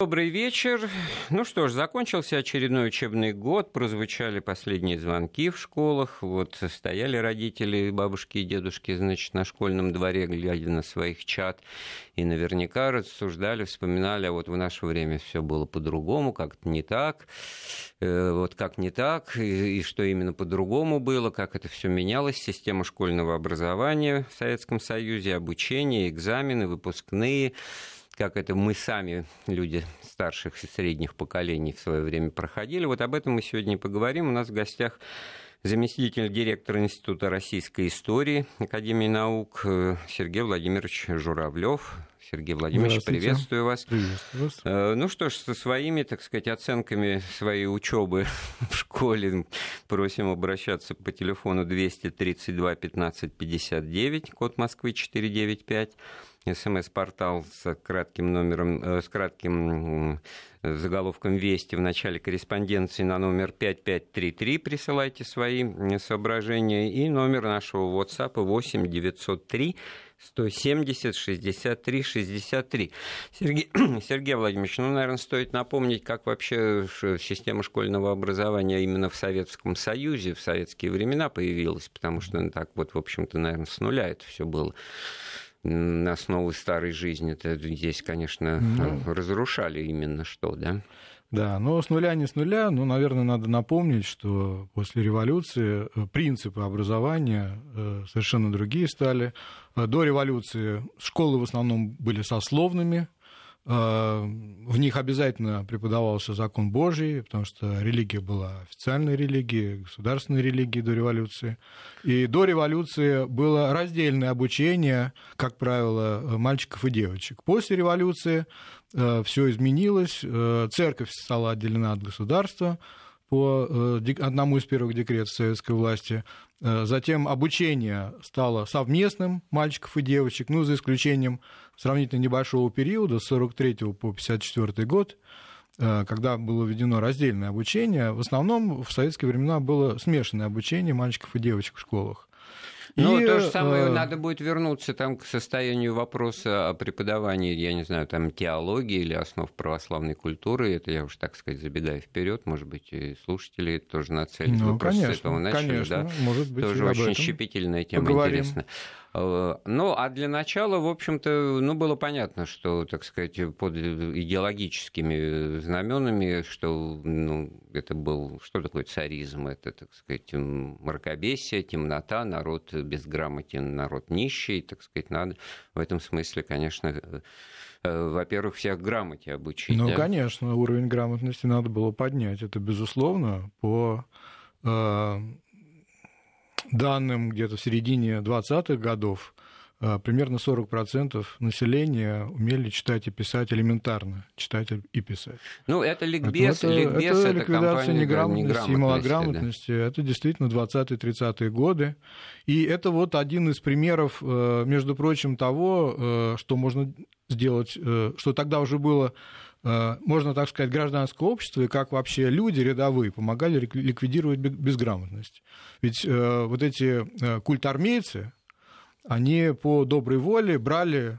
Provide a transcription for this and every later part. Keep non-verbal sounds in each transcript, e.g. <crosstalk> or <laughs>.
Добрый вечер. Ну что ж, закончился очередной учебный год, прозвучали последние звонки в школах. Вот стояли родители, бабушки и дедушки, значит, на школьном дворе, глядя на своих чат, и наверняка рассуждали, вспоминали, а вот в наше время все было по-другому, как-то не так, э, вот как не так, и, и что именно по-другому было, как это все менялось, система школьного образования в Советском Союзе, обучение, экзамены, выпускные, как это мы сами, люди старших и средних поколений в свое время проходили. Вот об этом мы сегодня поговорим. У нас в гостях заместитель директора Института российской истории Академии наук э, Сергей Владимирович Журавлев. Сергей Владимирович, приветствую вас. Приветствую вас. Э, ну что ж, со своими, так сказать, оценками своей учебы <laughs> в школе просим обращаться по телефону 232 15 59, код Москвы 495 смс-портал с кратким номером, э, с кратким заголовком «Вести» в начале корреспонденции на номер 5533 присылайте свои соображения. И номер нашего WhatsApp 8 903 170 63 63. Сергей, <clears throat> Сергей Владимирович, ну, наверное, стоит напомнить, как вообще система школьного образования именно в Советском Союзе в советские времена появилась, потому что ну, так вот, в общем-то, наверное, с нуля это все было основы старой жизни. Это здесь, конечно, ну, разрушали именно что, да? Да, но с нуля не с нуля, но, наверное, надо напомнить, что после революции э, принципы образования э, совершенно другие стали. Э, до революции школы в основном были сословными, в них обязательно преподавался закон Божий, потому что религия была официальной религией, государственной религией до революции. И до революции было раздельное обучение, как правило, мальчиков и девочек. После революции э, все изменилось, э, церковь стала отделена от государства, по э, одному из первых декретов советской власти. Э, затем обучение стало совместным мальчиков и девочек, ну, за исключением сравнительно небольшого периода, с 43 по 54 год, э, когда было введено раздельное обучение. В основном в советские времена было смешанное обучение мальчиков и девочек в школах. Ну, и, то же самое, э... надо будет вернуться там к состоянию вопроса о преподавании, я не знаю, там теологии или основ православной культуры. Это я уж, так сказать, забегаю вперед, может быть, и слушатели тоже нацелены. Ну, конечно, с этого начали, конечно, да? может быть, Тоже очень щепетильная тема, поговорим. интересная. Э, ну, а для начала, в общем-то, ну, было понятно, что, так сказать, под идеологическими знаменами, что ну, это был, что такое царизм, это, так сказать, мракобесие, темнота, народ безграмотен, народ нищий, так сказать, надо в этом смысле, конечно, э, э, во-первых, всех грамоте обучить. Ну, да? конечно, уровень грамотности надо было поднять, это безусловно, по данным где-то в середине 20-х годов э, примерно 40% населения умели читать и писать элементарно, читать и писать. Ну, это ликбез, это, ликбез, это, это ликвидация неграмотности, неграмотности и малограмотности. Да. Это действительно 20-30-е годы. И это вот один из примеров, э, между прочим, того, э, что можно сделать, что тогда уже было можно так сказать, гражданское общество и как вообще люди рядовые помогали ликвидировать безграмотность. Ведь э, вот эти э, культармейцы, они по доброй воле брали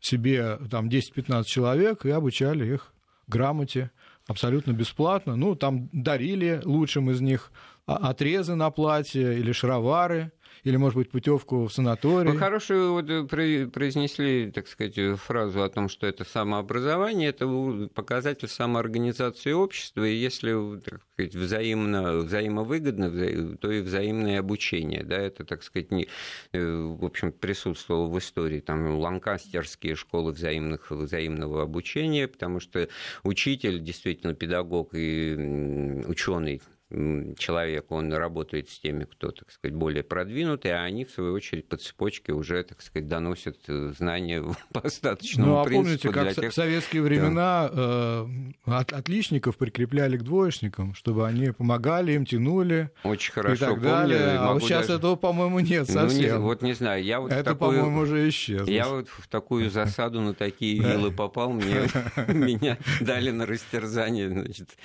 себе там 10-15 человек и обучали их грамоте абсолютно бесплатно. Ну, там дарили лучшим из них отрезы на платье или шаровары – или, может быть, путевку в санаторий. Вы хорошую вот э, произнесли, так сказать, фразу о том, что это самообразование, это показатель самоорганизации общества, и если, так сказать, взаимно, взаимовыгодно, то и взаимное обучение, да, это, так сказать, не, э, в общем, присутствовало в истории, там, ланкастерские школы взаимных, взаимного обучения, потому что учитель, действительно, педагог и ученый человек, он работает с теми, кто, так сказать, более продвинутый, а они, в свою очередь, по цепочке уже, так сказать, доносят э, знания <laughs> по остаточному ну, а помните, как тех... в советские времена да. э, от, отличников прикрепляли к двоечникам, чтобы они помогали им, тянули Очень хорошо и так далее. Помню, а вот сейчас даже... этого, по-моему, нет совсем. Ну, не, вот не знаю, я вот Это, такую... по-моему, уже исчезло. Я вот в такую засаду на такие вилы попал, мне <laughs> <laughs> меня дали на растерзание, значит,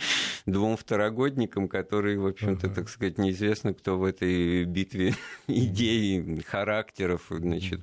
двум второгодникам, которые, в общем-то, так сказать, неизвестно, кто в этой битве <laughs> идей, характеров, значит,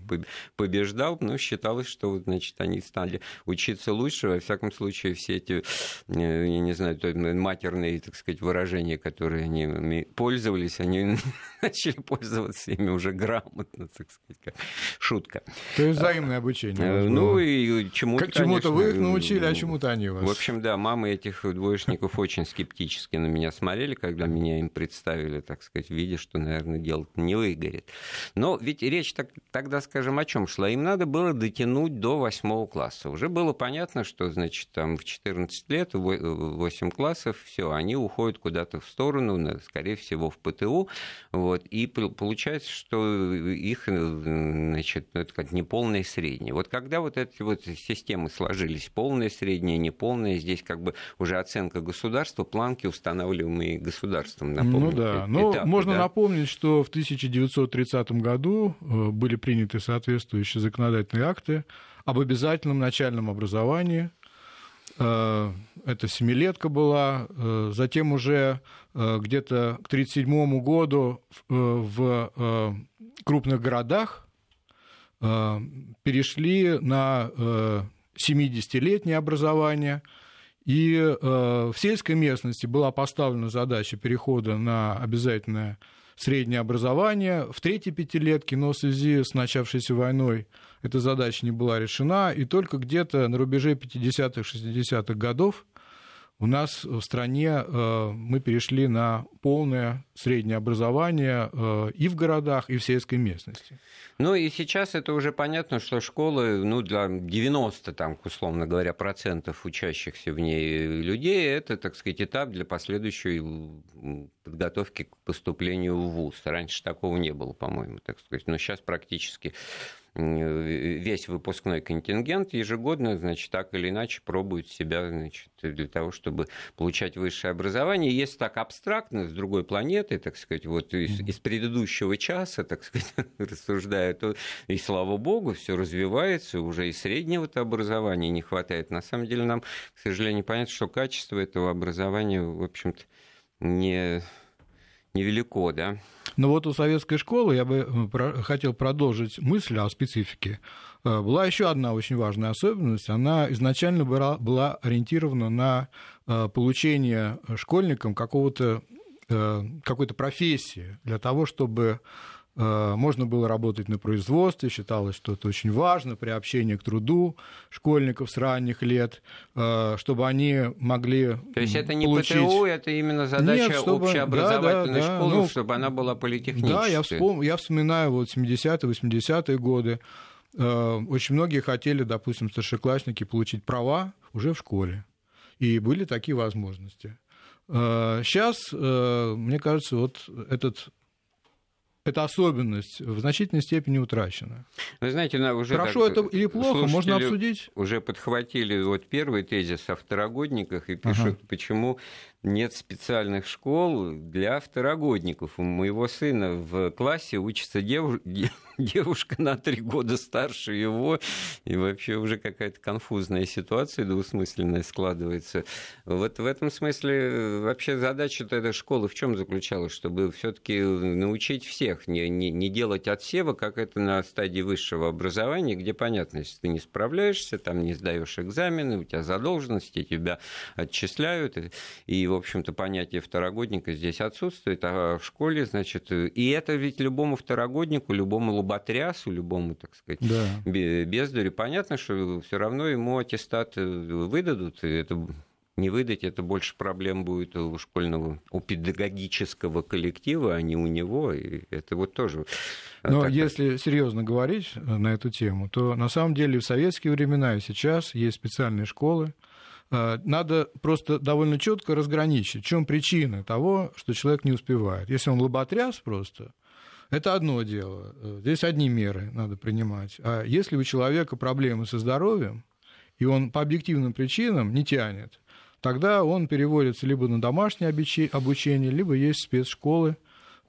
побеждал, но считалось, что, значит, они стали учиться лучше, во всяком случае, все эти, э, я не знаю, матерные, так сказать, выражения, которые они пользовались, они <laughs> начали пользоваться ими уже грамотно, так сказать, как шутка. То есть взаимное обучение. Э, ну и чему-то, Как чему-то вы их научили, а чему-то они вас. В общем, да, мамы этих двоечников очень скептически на меня смотрели, когда меня им представили, так сказать, видя, что, наверное, дело не выгорит. Но ведь речь так, тогда, скажем, о чем шла? Им надо было дотянуть до восьмого класса. Уже было понятно, что, значит, там в 14 лет, 8 классов, все, они уходят куда-то в сторону, скорее всего, в ПТУ. Вот, и получается, что их, значит, ну, это как неполное среднее. Вот когда вот эти вот системы сложились, полное среднее, неполное, здесь как бы уже оценка государства, планки, устанавливаемые государством. Напомню, ну да, но этапы, можно да? напомнить, что в 1930 году э, были приняты соответствующие законодательные акты об обязательном начальном образовании. Э, это семилетка была. Э, затем уже где-то к 1937 году в крупных городах перешли на 70-летнее образование. И в сельской местности была поставлена задача перехода на обязательное среднее образование в третьей пятилетке, но в связи с начавшейся войной эта задача не была решена, и только где-то на рубеже 50-х, 60-х годов у нас в стране э, мы перешли на полное среднее образование э, и в городах, и в сельской местности. Ну и сейчас это уже понятно, что школы, ну для 90, там, условно говоря, процентов учащихся в ней людей, это, так сказать, этап для последующей подготовки к поступлению в ВУЗ. Раньше такого не было, по-моему, так сказать. Но сейчас практически весь выпускной контингент ежегодно, значит, так или иначе пробует себя, значит, для того, чтобы получать высшее образование. Если так абстрактно, с другой планеты, так сказать, вот из, из предыдущего часа, так сказать, <laughs> рассуждая, то и слава богу, все развивается, уже и среднего-то образования не хватает. На самом деле нам, к сожалению, понятно, что качество этого образования, в общем-то, не невелико, да. Но вот у советской школы, я бы э, хотел продолжить мысль о специфике, э, была еще одна очень важная особенность. Она изначально была, ориентирована на э, получение школьникам какого-то какой-то профессии для того, чтобы Э, можно было работать на производстве, считалось, что это очень важно, при общении к труду школьников с ранних лет, э, чтобы они могли То есть это не получить... ПТУ, это именно задача Нет, чтобы... общеобразовательной да, да, школы, ну, чтобы она была политехнической. Да, я, вспом... я вспоминаю вот 70-е, 80-е годы. Э, очень многие хотели, допустим, старшеклассники получить права уже в школе. И были такие возможности. Сейчас, мне кажется, вот этот эта особенность в значительной степени утрачена. Вы знаете, уже Хорошо это или плохо, можно обсудить. Уже подхватили вот первый тезис о второгодниках и пишут, ага. почему нет специальных школ для второгодников. У моего сына в классе учится дев... <laughs> девушка на три года старше его, и вообще уже какая-то конфузная ситуация двусмысленная складывается. Вот в этом смысле вообще задача этой школы в чем заключалась? Чтобы все-таки научить всех, не, не, не делать отсева, как это на стадии высшего образования, где понятно, если ты не справляешься, там не сдаешь экзамены, у тебя задолженности, тебя отчисляют, и в общем-то, понятие второгодника здесь отсутствует, а в школе, значит, и это ведь любому второгоднику, любому лоботрясу, любому, так сказать, да. бездарю, понятно, что все равно ему аттестат э, выдадут, и это не выдать, это больше проблем будет у школьного, у педагогического коллектива, а не у него. И это вот тоже. Но так... если серьезно говорить на эту тему, то на самом деле в советские времена и сейчас есть специальные школы, надо просто довольно четко разграничить, в чем причина того, что человек не успевает. Если он лоботряс просто, это одно дело. Э, здесь одни меры надо принимать. А если у человека проблемы со здоровьем, и он по объективным причинам не тянет, тогда он переводится либо на домашнее обучение, либо есть спецшколы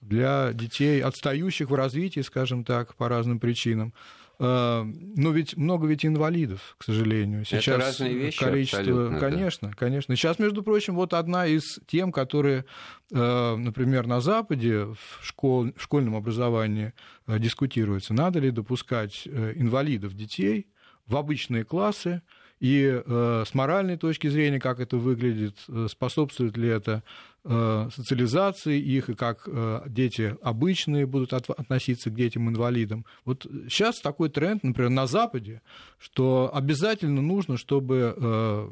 для детей, отстающих в развитии, скажем так, по разным причинам. Э, но ведь много ведь инвалидов, к сожалению. Сейчас Это разные вещи количество, конечно, да. конечно. Сейчас, между прочим, вот одна из тем, которые, э, например, на Западе в, школ, в школьном образовании э, дискутируется, надо ли допускать инвалидов детей в обычные классы, и э, с моральной точки зрения, как это выглядит, способствует ли это социализации их, и как э, дети обычные будут относиться к детям-инвалидам. Вот сейчас такой тренд, например, на Западе, что обязательно нужно, чтобы э,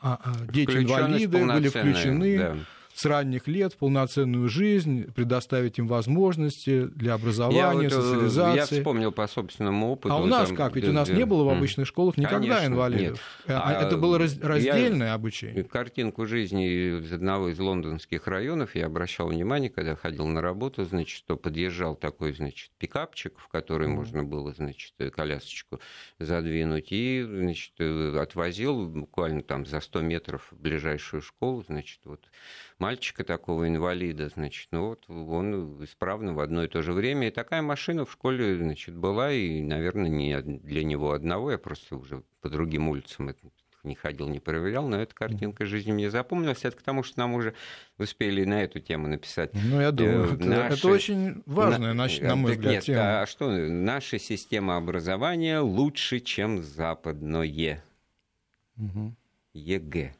а, а, дети-инвалиды были включены да с ранних лет в полноценную жизнь, предоставить им возможности для образования, я вот, социализации. Я вспомнил по собственному опыту. А у нас там, как? Ведь у нас не было в обычных школах никогда Конечно, инвалидов. Нет. А, а Это было раз, раздельное я обучение. Картинку жизни из одного из лондонских районов я обращал внимание, когда ходил на работу, значит, что подъезжал такой, значит, пикапчик, в который можно было, значит, колясочку задвинуть, и, значит, отвозил буквально там за 100 метров в ближайшую школу, значит, вот мальчика такого инвалида, значит, ну вот он исправно в одно и то же время. И такая машина в школе, значит, была, и, наверное, не для него одного, я просто уже по другим улицам это не ходил, не проверял, но эта картинка жизни мне запомнилась. Это к тому, что нам уже успели на эту тему написать. Ну, я думаю, э, наши... это очень важная, на, на мой взгляд, нет, тема. А что, наша система образования лучше, чем западное. Угу. ЕГЭ.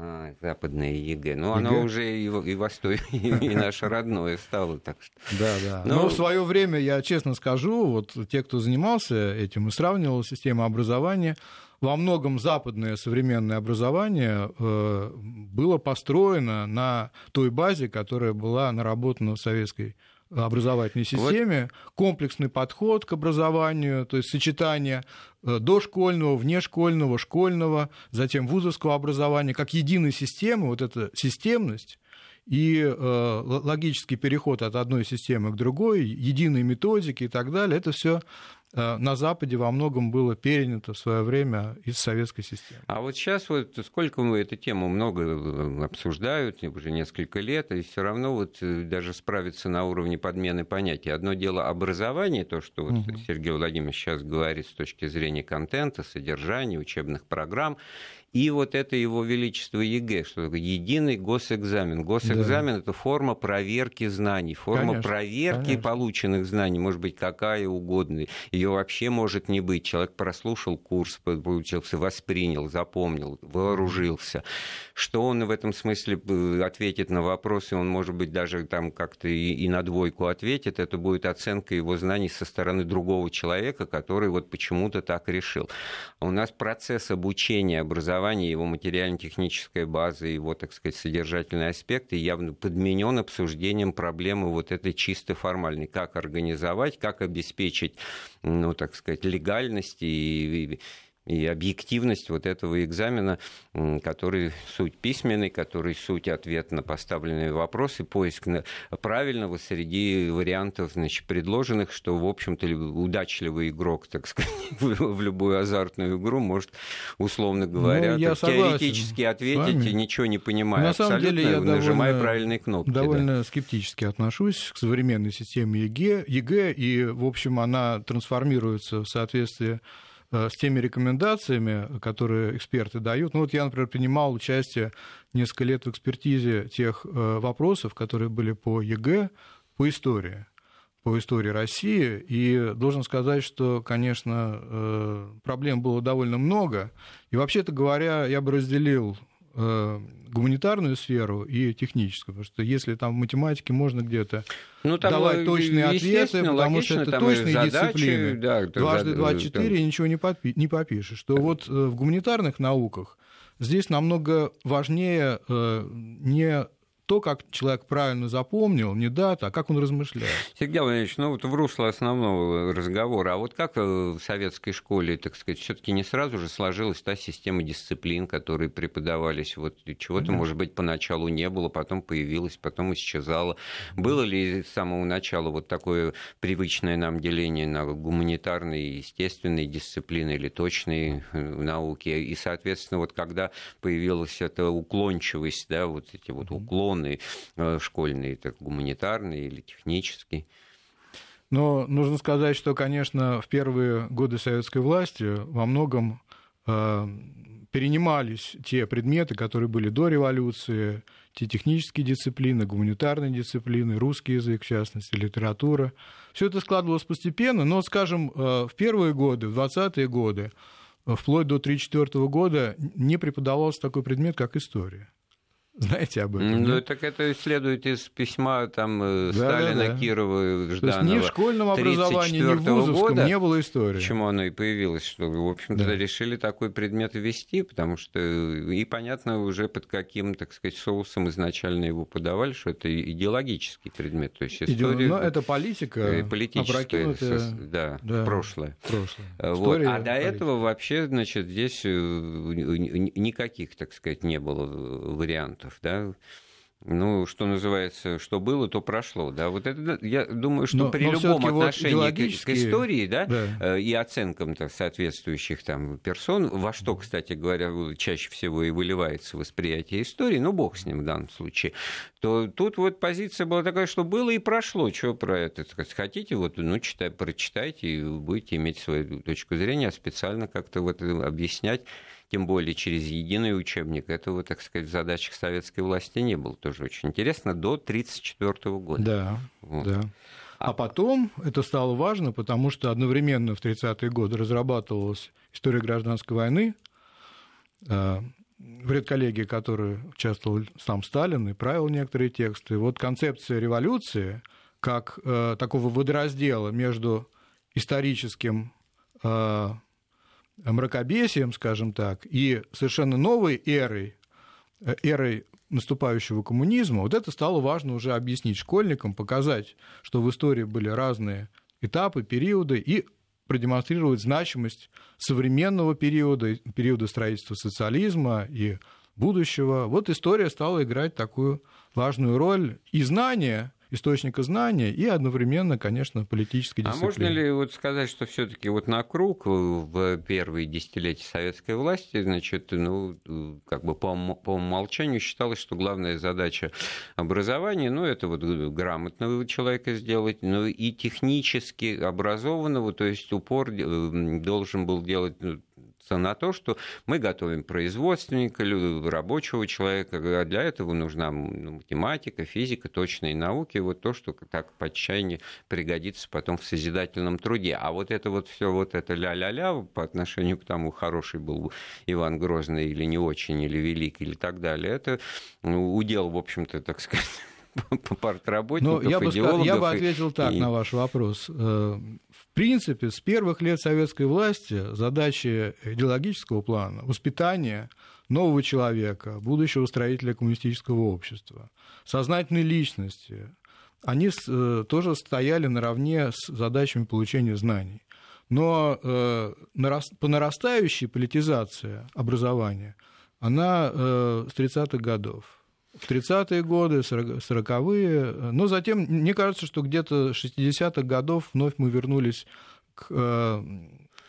А, западное ЕГЭ. Ну, оно уже и, и Восток, <laughs> и наше родное стало. Так что. Да, да. Но... Но в свое время, я честно скажу, вот те, кто занимался этим и сравнивал систему образования, во многом западное современное образование э, было построено на той базе, которая была наработана в советской образовательной системе, вот. комплексный подход к образованию, то есть сочетание э, дошкольного, внешкольного, школьного, затем вузовского образования, как единой системы, вот эта системность и э, логический переход от одной системы к другой, единые методики и так далее, это все на Западе во многом было перенято в свое время из советской системы. А вот сейчас вот сколько мы эту тему много э, обсуждают, уже несколько лет, и все равно вот э, даже справиться на уровне подмены понятий. Одно дело образование, то, что вот угу. Сергей Владимирович сейчас говорит с точки зрения контента, содержания, учебных программ, и вот это его величество ЕГЭ, что такое единый госэкзамен. Госэкзамен да. это форма проверки знаний, форма конечно, проверки конечно. полученных знаний, может быть какая угодно. Ее вообще может не быть. Человек прослушал курс, получился, воспринял, запомнил, вооружился. Что он в этом смысле э, ответит на вопросы, он, может быть, даже там как-то и, и на двойку ответит, это будет оценка его знаний со стороны другого человека, который вот почему-то так решил. У нас процесс обучения, образования, его материально-техническая база, его, так сказать, содержательные аспекты явно подменен обсуждением проблемы вот этой чисто формальной. Как организовать, как обеспечить, ну, так сказать, легальность и и объективность вот этого экзамена, который суть письменный, который суть ответ на поставленные вопросы, поиск правильного среди вариантов значит, предложенных, что, в общем-то, удачливый игрок, так сказать, <laughs> в любую азартную игру может, условно говоря, ну, я теоретически ответить и ничего не понимая. На самом деле я нажимая довольно, правильные кнопки. Довольно да. скептически отношусь к современной системе ЕГЭ, ЕГЭ, и, в общем, она трансформируется в соответствии с теми рекомендациями, которые эксперты дают. Ну вот я, например, принимал участие несколько лет в экспертизе тех э, вопросов, которые были по ЕГЭ, по истории по истории России. И должен сказать, что, конечно, э, проблем было довольно много. И вообще-то говоря, я бы разделил Э, гуманитарную сферу и техническую, потому что если там в математике можно где-то ну, там, давать точные ответы, потому что это точные задачи, дисциплины. Да, Дважды два – четыре, ничего не, подпи- не попишешь. Что вот э, в гуманитарных науках здесь намного важнее э, не то, как человек правильно запомнил, не дата, а как он размышляет. Сергей Владимирович, ну вот в русло основного разговора, а вот как в советской школе, так сказать, все таки не сразу же сложилась та система дисциплин, которые преподавались, вот чего-то, может быть, поначалу не было, потом появилось, потом исчезало. Было ли с самого начала вот такое привычное нам деление на гуманитарные и естественные дисциплины или точные э, науки? И, соответственно, вот когда появилась эта уклончивость, да, вот эти вот уклоны, традиционный э, школьный, так, гуманитарный или технический? Но нужно сказать, что, конечно, в первые годы советской власти во многом э, перенимались те предметы, которые были до революции, те технические дисциплины, гуманитарные дисциплины, русский язык, в частности, литература. Все это складывалось постепенно, но, скажем, э, в первые годы, в 20-е годы, э, вплоть до 1934 года не преподавался такой предмет, как история. Знаете об этом? Ну, так это следует из письма там, э, да, Сталина, да, да. Кирова, Жданова. То есть ни в школьном образовании, ни в вузовском года, не было истории. Почему оно и появилось, что, в общем-то, да. решили такой предмет ввести, потому что и понятно уже под каким, так сказать, соусом изначально его подавали, что это идеологический предмет. То есть история... Но это политика, политическая, да, да, прошлое. прошлое. Вот. А до этого вообще, значит, здесь э, никаких, так сказать, не было вариантов вариантов, да, ну, что называется, что было, то прошло, да. Вот это, я думаю, что но, при но любом отношении вот к, к истории, да, да. Э, и оценкам так, соответствующих там персон, во что, кстати говоря, чаще всего и выливается восприятие истории, ну, бог с ним в данном случае, то тут вот позиция была такая, что было и прошло, что про это сказать, хотите, вот, ну, читай, прочитайте, и будете иметь свою точку зрения, а специально как-то вот объяснять тем более через единый учебник. Этого, так сказать, в задачах советской власти не было. Тоже очень интересно, до 1934 года. Да, вот. да. А потом это стало важно, потому что одновременно в 30-е годы разрабатывалась история гражданской войны. А, в редколлегии, которой участвовал сам Сталин и правил некоторые тексты. Вот концепция революции как э, такого водораздела между историческим э, мракобесием, скажем так, и совершенно новой эрой, э, эрой наступающего коммунизма, вот это стало важно уже объяснить школьникам, показать, что в истории были разные этапы, периоды, и продемонстрировать значимость современного периода, периода строительства социализма и будущего. Вот история стала играть такую важную роль. И знания источника знания и одновременно, конечно, политической дисциплины. А можно ли вот сказать, что все таки вот на круг в первые десятилетия советской власти, значит, ну, как бы по, по умолчанию считалось, что главная задача образования, ну, это вот грамотного человека сделать, ну, и технически образованного, то есть упор э, должен был делать ну, на то, что мы готовим производственника, рабочего человека, а для этого нужна ну, математика, физика, точные науки, вот то, что так по отчаянию пригодится потом в созидательном труде. А вот это вот все вот это ля-ля-ля по отношению к тому, хороший был Иван Грозный или не очень, или велик, или так далее, это ну, удел, в общем-то, так сказать, <laughs> <laughs> партработников, ну, я бы, идеологов. Я бы ответил так и... на ваш вопрос. Э, в принципе, с первых лет советской власти задачи идеологического плана, воспитания нового человека, будущего строителя коммунистического общества, сознательной личности, они э, тоже стояли наравне с задачами получения знаний. Но э, по нарастающей политизации образования, она с 30-х годов в 30-е годы, 40-е. Но затем, мне кажется, что где-то 60-х годов вновь мы вернулись к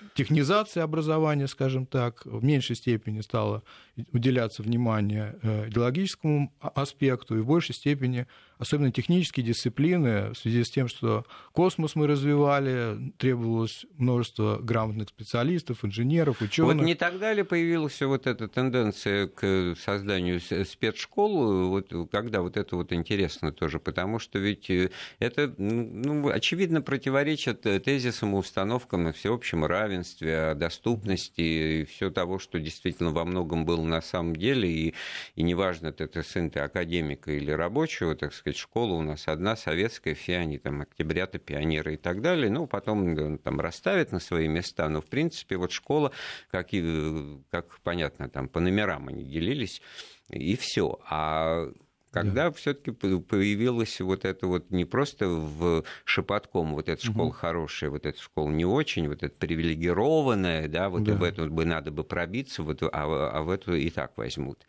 э, технизации образования, скажем так, в меньшей степени стало уделяться внимание э, идеологическому аспекту и в большей степени особенно технические дисциплины, в связи с тем, что космос мы развивали, требовалось множество грамотных специалистов, инженеров, ученых. Вот не тогда ли появилась вот эта тенденция к созданию спецшкол, вот когда вот это вот интересно тоже, потому что ведь э, это, ну, очевидно, противоречит тезисам и установкам о всеобщем равенстве, о доступности и все того, что действительно во многом было на самом деле, и, и неважно, это сын ты академика или рабочего, так сказать, школа у нас одна, советская, все они там октябрята, пионеры и так далее, ну, потом там расставят на свои места, но, в принципе, вот школа, как, и, как понятно, там по номерам они делились, и все. А когда да. все-таки появилась вот это вот не просто в шепотком, вот эта школа угу. хорошая, вот эта школа не очень, вот эта привилегированная, да, вот да. в эту бы надо бы пробиться, вот, а, а в эту и так возьмут.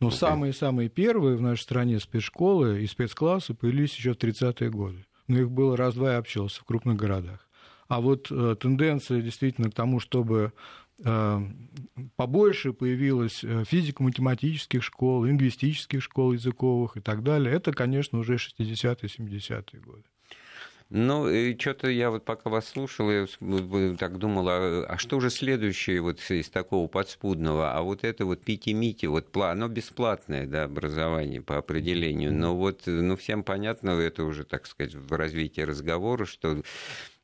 Но самые-самые первые в нашей стране спецшколы и спецклассы появились еще в 30-е годы. Но их было раз-два и обчелся в крупных городах. А вот э, тенденция действительно к тому, чтобы побольше появилось э, физико-математических школ, лингвистических школ языковых и так далее, это, конечно, уже 60-е, 70-е годы. Ну, и что-то я вот пока вас слушал, я так думал, а, а что же следующее вот из такого подспудного? А вот это вот пити-мити, вот оно бесплатное, да, образование по определению, но вот, ну, всем понятно, это уже, так сказать, в развитии разговора, что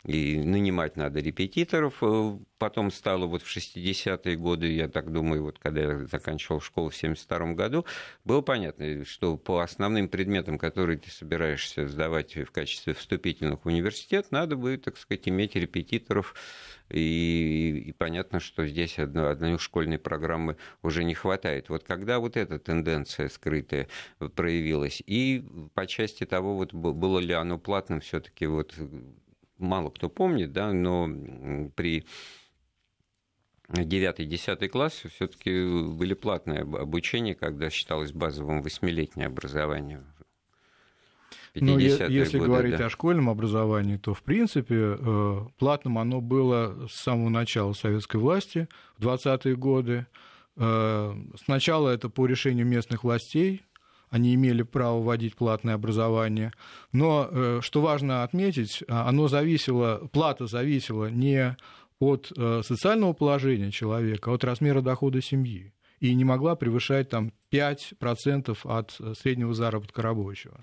и нанимать надо репетиторов. Э, потом стало вот в 60-е годы, я так думаю, вот когда я заканчивал школу в 72 году, было понятно, что по основным предметам, которые ты собираешься сдавать в качестве вступительных в университет, надо будет, так сказать, иметь репетиторов. И, и понятно, что здесь одной, одной школьной программы уже не хватает. Вот когда вот эта тенденция скрытая проявилась, и по части того, вот было ли оно платным, все-таки вот мало кто помнит, да, но при 9-10 классе все-таки были платные обучения, когда считалось базовым восьмилетнее образование. Ну, если годы, говорить да. о школьном образовании, то, в принципе, э, платным оно было с самого начала советской власти, в 20-е годы. Э, сначала это по решению местных властей, они имели право вводить платное образование. Но, э, что важно отметить, а, оно зависело, плата зависела не от э, социального положения человека, а от размера дохода семьи и не могла превышать там, 5% от э, среднего заработка рабочего.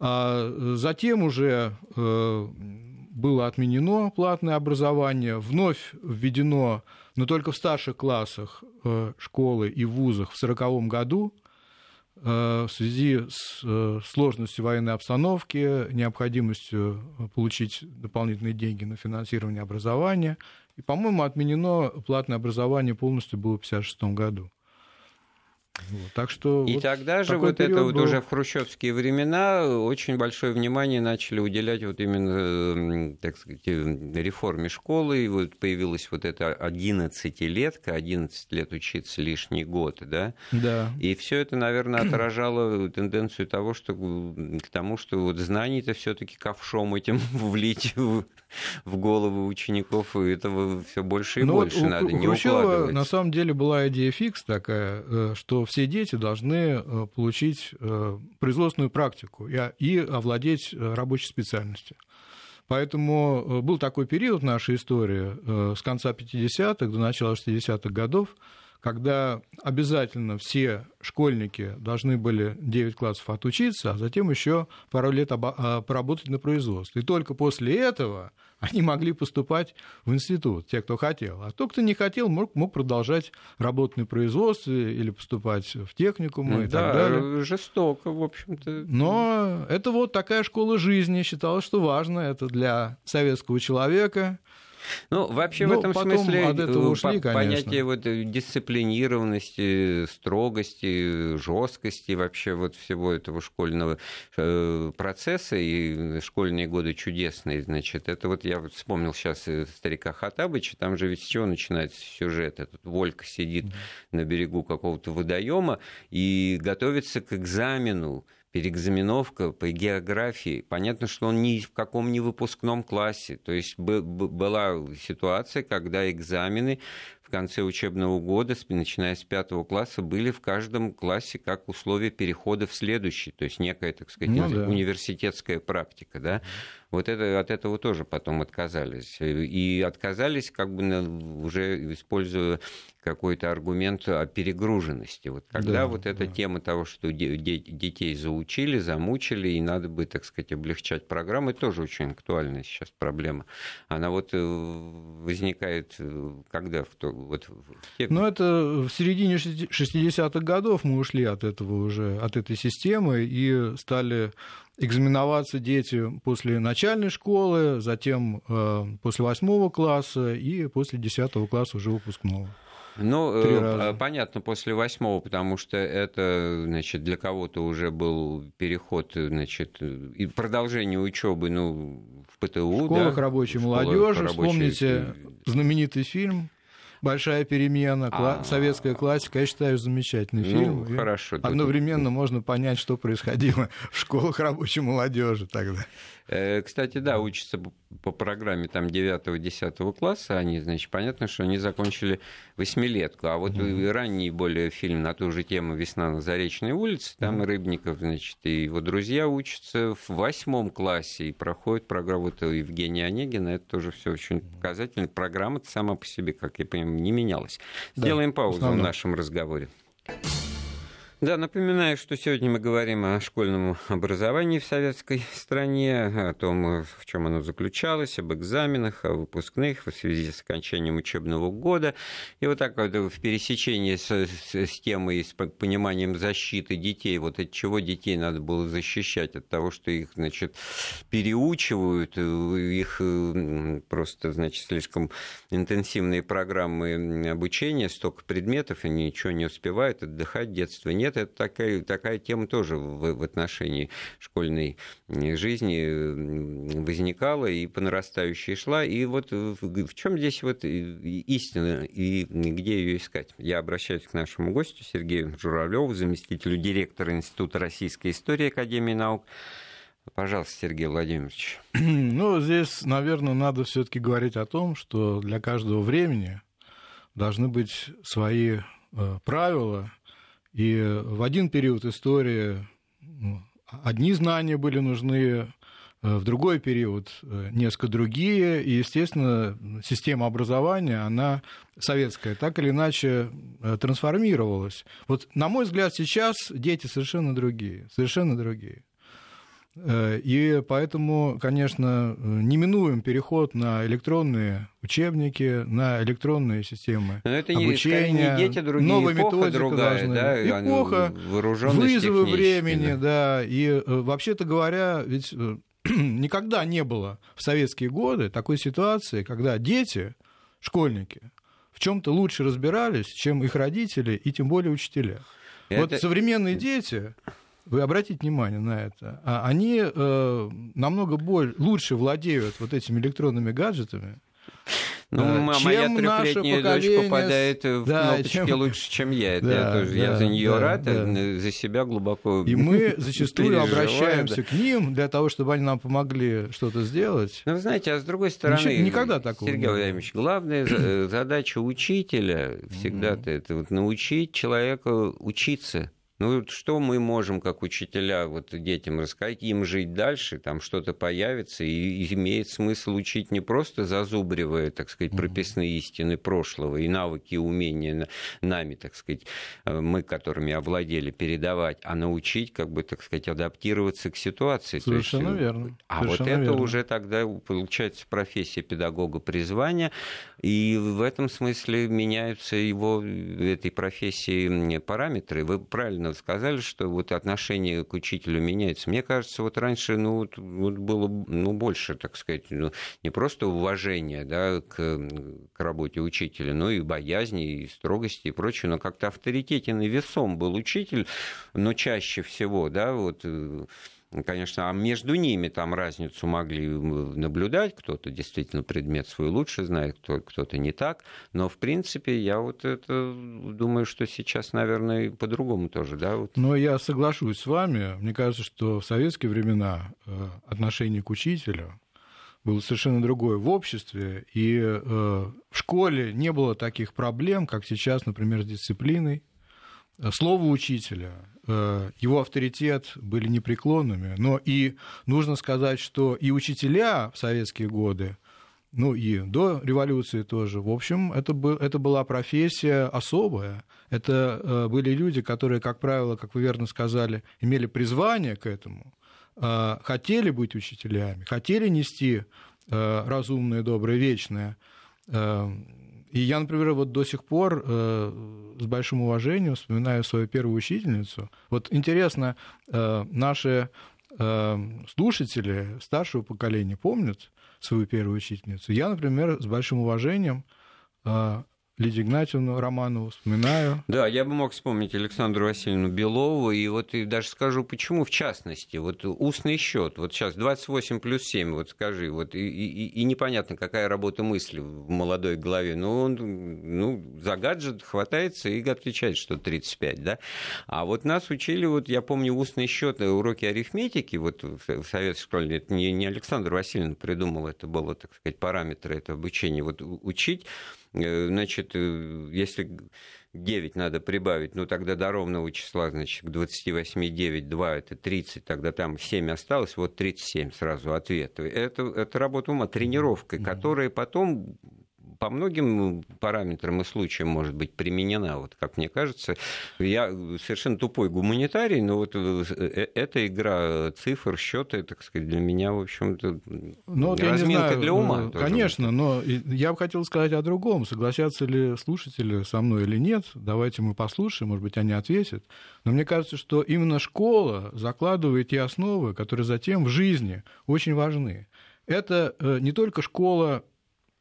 А затем уже было отменено платное образование, вновь введено, но только в старших классах школы и вузах в 1940 году, в связи с э, сложностью военной обстановки, необходимостью получить дополнительные деньги на финансирование образования. И, по-моему, отменено платное образование полностью было в 1956 году. Вот, так что и вот тогда же вот это вот был... уже в хрущевские времена очень большое внимание начали уделять вот именно, так сказать, реформе школы. И вот появилась вот эта 11-летка, 11 лет учиться лишний год, да? Да. И все это, наверное, <clears throat> отражало тенденцию того, что к тому, что вот знаний-то все-таки ковшом этим <laughs> влить в, в головы учеников, и этого все больше и Но ну больше вот надо. У, не Хрущева на самом деле была идея фикс такая, э, все дети должны э, получить э, производственную практику и овладеть э, рабочей специальностью. Поэтому был такой период в нашей истории с конца 50-х до начала 60-х годов, когда обязательно все школьники должны были 9 классов отучиться, а затем еще пару лет а, поработать на производстве. И только после этого они могли поступать в институт, те, кто хотел. А тот, кто не хотел, мог, мог продолжать работать на производстве или поступать в техникум и да, так далее. жестоко, в общем-то. Но это вот такая школа жизни. Считалось, что важно это для советского человека – ну, вообще ну, в этом смысле от этого э, ушли, понятие вот э, дисциплинированности, строгости, жесткости вообще вот всего этого школьного э, процесса и школьные годы чудесные, значит, это вот я вот вспомнил сейчас старика Хатабыча, там же ведь с чего начинается сюжет? Этот Волька сидит mm-hmm. на берегу какого-то водоема и готовится к экзамену переэкзаменовка по географии. Понятно, что он ни в каком не выпускном классе. То есть была ситуация, когда экзамены в конце учебного года, начиная с пятого класса, были в каждом классе как условие перехода в следующий, то есть некая, так сказать, ну, да. университетская практика, да. Вот это, от этого тоже потом отказались. И отказались, как бы уже используя какой-то аргумент о перегруженности. Вот когда да, вот эта да. тема того, что детей заучили, замучили, и надо бы, так сказать, облегчать программы, тоже очень актуальная сейчас проблема. Она вот э, возникает э, когда? В, то, вот, в те... Ну, это в середине 60-х годов мы ушли от этого уже, от этой системы и стали экзаменоваться дети после начальной школы, затем э, после восьмого класса и после десятого класса уже выпускного. Ну, э, понятно, после восьмого, потому что это, значит, для кого-то уже был переход, значит, и продолжение учебы, ну, в ПТУ, в школах да, рабочей в молодежи. Вспомните знаменитый фильм большая перемена, кла- А. советская классика. Я считаю, замечательный фильм. Ну, И хорошо. Одновременно можно понять, что происходило <laughs> в школах рабочей молодежи тогда. Э, Кстати, да, учатся по- программе там 9-10 класса, они, значит, понятно, что они закончили восьмилетку. А вот и ранний более фильм на ту же тему «Весна на Заречной улице», там Рыбников, значит, и его друзья учатся в восьмом классе и проходят программу вот у Евгения Онегина. Это тоже все очень показательно. Программа сама по себе, как я понимаю, не менялась. Да, Сделаем в паузу в нашем разговоре. Да, напоминаю, что сегодня мы говорим о школьном образовании в советской стране, о том, в чем оно заключалось, об экзаменах, о выпускных в связи с окончанием учебного года. И вот так вот в пересечении с, с- с темой, с по- пониманием защиты детей, вот от чего детей надо было защищать, от того, что их, значит, переучивают, э, их э, просто, значит, слишком интенсивные программы обучения, столько предметов, и ничего не успевают, отдыхать, детства нет. Это такая, такая тема тоже в, в отношении школьной жизни возникала и по нарастающей шла. И вот в, в чем здесь вот истина и где ее искать? Я обращаюсь к нашему гостю Сергею Журавлеву, заместителю директора Института российской истории Академии наук. Пожалуйста, Сергей Владимирович. <clears throat> Ну, здесь, наверное, надо все-таки говорить о том, что для каждого времени должны быть свои э, правила. И в один период истории ну, одни знания были нужны, э, в другой период э, несколько другие. И, естественно, система образования, она советская, так или иначе э, трансформировалась. Вот, на мой взгляд, сейчас дети совершенно другие, совершенно другие. Э, И поэтому, конечно, э, неминуем переход на электронные учебники, на электронные системы Но это не, обучения. не дети другие, Новая эпоха методика другая, должны да. Эпоха, вызовы времени, да. да. И э, вообще-то говоря, ведь <clears throat> никогда не было в советские годы такой ситуации, когда дети, школьники, в чем-то лучше разбирались, чем их родители и тем более учителя. Вот Это- современные дети, вы обратите внимание на это, а они э, намного боль, лучше владеют вот этими электронными гаджетами. Ну, Да, м- чем моя наше трехлетняя дочь поколение с- попадает в Да, кнопочки чем- лучше, чем я. Это Да, я, тоже, я да, за нее да, рад, да. э, за себя глубоко И мы <laughs> зачастую обращаемся да. к ним для того, чтобы они нам помогли что-то сделать. Ну, знаете, а с другой стороны, Ничего- никогда такого Сергей. Владимирович, главная э, задача учителя всегда-то это вот научить человека учиться. Ну, вот что мы можем, как учителя, вот детям рассказать, им жить дальше, там что-то появится, и, имеет смысл учить не просто зазубривая, так сказать, прописные истины прошлого и навыки и умения на- нами, так сказать, э, мы, которыми овладели, передавать, а научить, как бы, так сказать, адаптироваться к ситуации. То есть, Совершенно э, верно. а вот Совершенно это верно. уже тогда получается профессия педагога призвания, и в этом смысле меняются его э, этой профессии параметры. Вы правильно сказали, что вот отношение к учителю меняется. Мне кажется, вот раньше ну, вот, было ну, больше, так сказать, ну, не просто уважения да, к, к работе учителя, но и боязни, и строгости, и прочее, но как-то авторитетен и весом был учитель, но чаще всего, да, вот э, Конечно, а между ними там разницу могли наблюдать. Кто-то действительно предмет свой лучше знает, кто- кто-то не так. Но, в принципе, я вот это думаю, что сейчас, наверное, по-другому тоже, да? Вот. Но я соглашусь с вами. Мне кажется, что в советские времена э, отношение к учителю было совершенно другое в обществе, и э, в школе не было таких проблем, как сейчас, например, с дисциплиной. Э, Слово учителя, э, его авторитет были непреклонными, но и нужно сказать, что и учителя в советские годы, ну и до революции тоже, в общем, это, был, это была профессия особая. Это э, были люди, которые, как правило, как вы верно сказали, имели призвание к этому, э, хотели быть учителями, хотели нести э, разумное, доброе, вечное. И я, например, вот до сих пор э, с большим уважением вспоминаю свою первую учительницу. Вот интересно, э, наши э, слушатели старшего поколения помнят свою первую учительницу. Я, например, с большим уважением э, Лидию Игнатьевну Романову, вспоминаю. Да, я бы мог вспомнить Александру Васильевну Белову, и вот и даже скажу, почему в частности. Вот устный счет, вот сейчас 28 плюс 7, вот скажи, вот и, и, и непонятно, какая работа мысли в молодой голове. Ну, он ну, за гаджет хватается и отвечает, что 35, да. А вот нас учили, вот я помню, устный счет, уроки арифметики, вот в советской школе, это не, не Александр Васильевна придумал, это было, так сказать, параметры этого обучения, вот учить Э, значит, э, если 9 надо прибавить, ну тогда до ровного числа, значит, к 28 9, 2 это 30, тогда там 7 осталось, вот 37 сразу ответ. Это, это работа ума, тренировка, которая потом по многим параметрам и случаям может быть применена. Вот, как мне кажется, я совершенно тупой гуманитарий, но вот э, э, эта игра цифр, счета, так сказать, для меня, в общем-то, ну, разминка знаю, для ума. Э, конечно, но я бы хотел сказать о другом. Согласятся ли слушатели со мной или нет? Давайте мы послушаем, может быть, они ответят. Но мне кажется, что именно школа закладывает те основы, которые затем в жизни очень важны. Это не только школа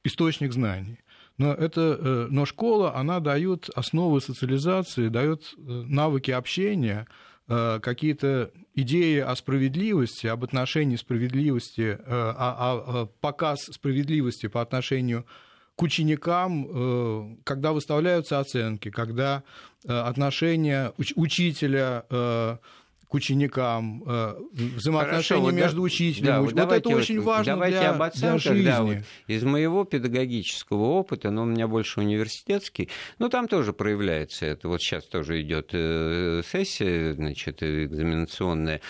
источник знаний. Но, это, э, но школа, она дает основы социализации, дает э, навыки общения, э, какие-то идеи о справедливости, об отношении справедливости, а, а, показ справедливости по отношению к ученикам, когда выставляются оценки, когда отношения учителя к ученикам, э, взаимоотношения Хорошо, между вот, учителем. Да, вот, давайте, это очень важно давайте для, об оценках, для жизни. Да, вот, из моего педагогического опыта, но у меня больше университетский, но там тоже проявляется это. Вот сейчас тоже идет э, сессия, значит, экзаменационная.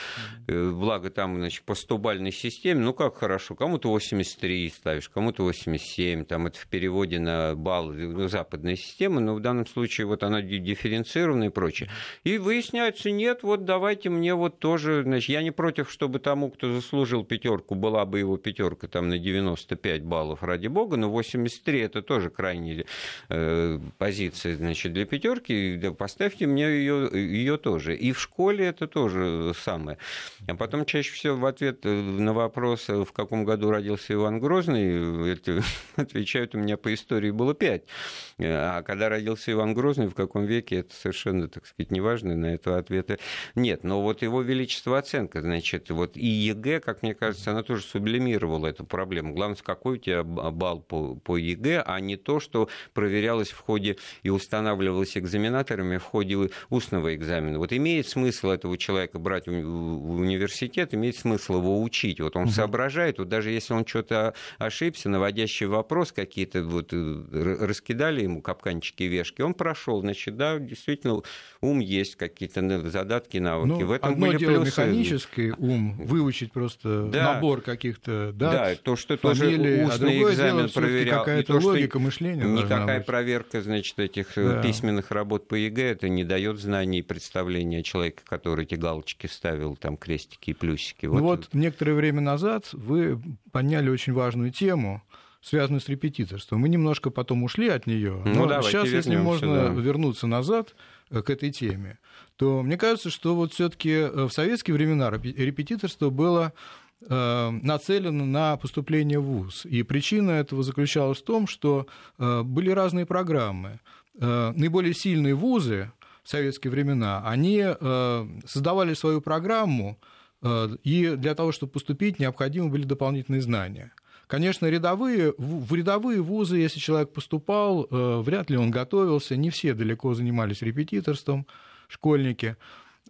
Mm-hmm. Благо там, значит, по 100-бальной системе, ну как хорошо, кому-то 83 ставишь, кому-то 87, там это в переводе на балл ну, западная система, но в данном случае вот она дифференцированная и прочее. И выясняется, нет, вот давайте мне вот тоже, значит, я не против, чтобы тому, кто заслужил пятерку, была бы его пятерка там на 95 баллов, ради бога, но 83 это тоже крайняя э, позиция, значит, для пятерки, да, поставьте мне ее, ее тоже. И в школе это тоже самое. А потом чаще всего в ответ на вопрос, в каком году родился Иван Грозный, это, <laughs> отвечают, у меня по истории было 5. А когда родился Иван Грозный, в каком веке, это совершенно, так сказать, неважно, на это ответа нет. Но вот его величество оценка, значит, вот и ЕГЭ, как мне кажется, она тоже сублимировала эту проблему. Главное, какой у тебя балл по, по ЕГЭ, а не то, что проверялось в ходе и устанавливалось экзаменаторами в ходе устного экзамена. Вот имеет смысл этого человека брать в университет, имеет смысл его учить. Вот он угу. соображает, вот даже если он что-то ошибся, наводящий вопрос, какие-то вот э, раскидали ему капканчики и вешки, он прошел, значит, да, действительно, ум есть, какие-то задатки, навыки. Ну, в этом одно были дело плюсы. механический ум, выучить просто да. набор каких-то дат, Да, то, что фамилии, тоже а устный а экзамен дело, проверял. Какая-то то, логика мышления Никакая проверка, значит, этих э, да. письменных работ по ЕГЭ, это не дает знаний и представления человека, который эти галочки ставил, там крестики и плюсики. Вот, ну вот некоторое время назад вы подняли очень важную тему, связанную с репетиторством. Мы немножко потом ушли от нее, ну, но сейчас, если можно да. вернуться назад к этой теме, то мне кажется, что вот все-таки э, в советские времена репетиторство было э, нацелено на поступление в ВУЗ. И причина этого заключалась в том, что были разные программы. Наиболее сильные вузы в советские времена, они создавали свою программу, и для того, чтобы поступить, необходимы были дополнительные знания – Конечно, рядовые, в рядовые вузы, если человек поступал, э, вряд ли он готовился, не все далеко занимались репетиторством, школьники.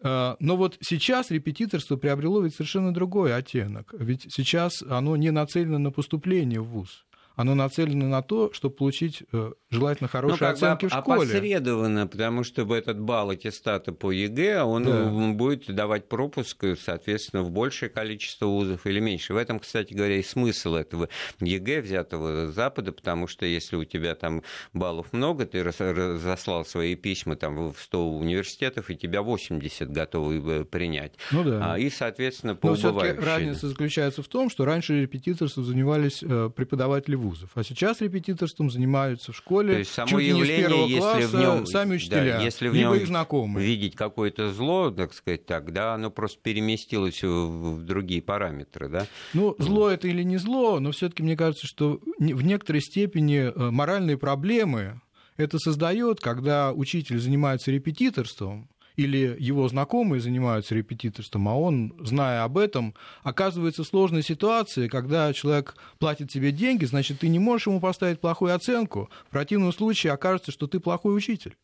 Э, но вот сейчас репетиторство приобрело ведь совершенно другой оттенок. Ведь сейчас оно не нацелено на поступление в ВУЗ оно нацелено на то, чтобы получить э, желательно хорошие ну, оценки в школе. Опосредованно, потому что этот балл аттестата по ЕГЭ, он да. будет давать пропуск, соответственно, в большее количество вузов или меньше. В этом, кстати говоря, и смысл этого ЕГЭ, взятого с Запада, потому что если у тебя там баллов много, ты разослал свои письма там, в 100 университетов, и тебя 80 готовы э, принять. Ну да. А, и, соответственно, по Но все-таки разница заключается в том, что раньше репетиторством занимались э, преподаватели вузов. А сейчас репетиторством занимаются в школе То есть само чуть явление, не с первого класса, если в нем, сами учителя, да, если в нем их знакомые. видеть какое-то зло, так сказать, тогда оно просто переместилось в, в другие параметры, да? Ну, зло это или не зло, но все-таки мне кажется, что в некоторой степени э, моральные проблемы это создает, когда учитель занимается репетиторством, или его знакомые занимаются репетиторством, а он, зная об этом, оказывается в сложной ситуации, когда человек платит тебе деньги, значит, ты не можешь ему поставить плохую оценку. В противном случае окажется, что ты плохой учитель,